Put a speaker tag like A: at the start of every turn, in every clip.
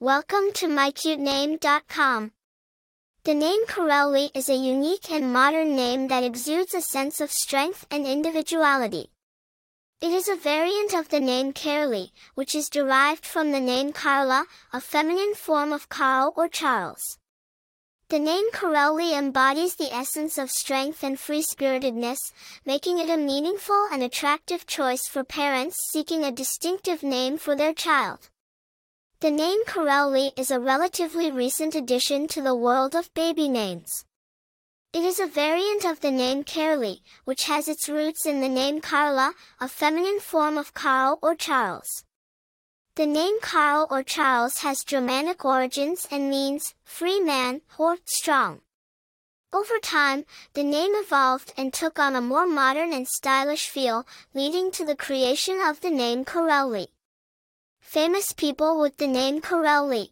A: Welcome to mycutename.com. The name Karelly is a unique and modern name that exudes a sense of strength and individuality. It is a variant of the name Carolee, which is derived from the name Carla, a feminine form of Carl or Charles. The name Karelly embodies the essence of strength and free-spiritedness, making it a meaningful and attractive choice for parents seeking a distinctive name for their child. The name Karelly is a relatively recent addition to the world of baby names. It is a variant of the name Carolee, which has its roots in the name Carla, a feminine form of Carl or Charles. The name Carl or Charles has Germanic origins and means free man or strong. Over time, the name evolved and took on a more modern and stylish feel, leading to the creation of the name Karelly. Famous people with the name Karelly.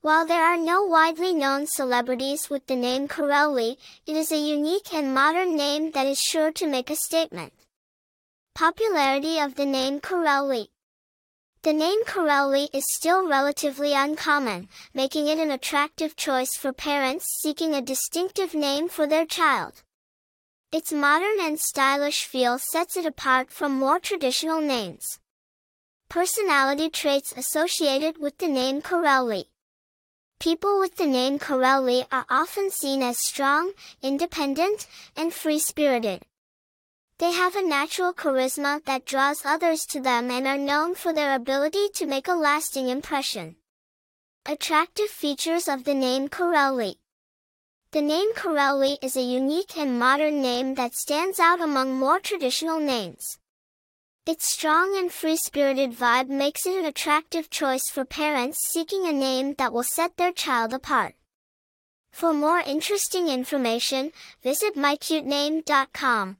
A: While there are no widely known celebrities with the name Karelly, it is a unique and modern name that is sure to make a statement. Popularity of the name Karelly. The name Karelly is still relatively uncommon, making it an attractive choice for parents seeking a distinctive name for their child. Its modern and stylish feel sets it apart from more traditional names. Personality traits associated with the name Karelly. People with the name Karelly are often seen as strong, independent, and free-spirited. They have a natural charisma that draws others to them and are known for their ability to make a lasting impression. Attractive features of the name Karelly. The name Karelly is a unique and modern name that stands out among more traditional names. Its strong and free-spirited vibe makes it an attractive choice for parents seeking a name that will set their child apart. For more interesting information, visit mycutename.com.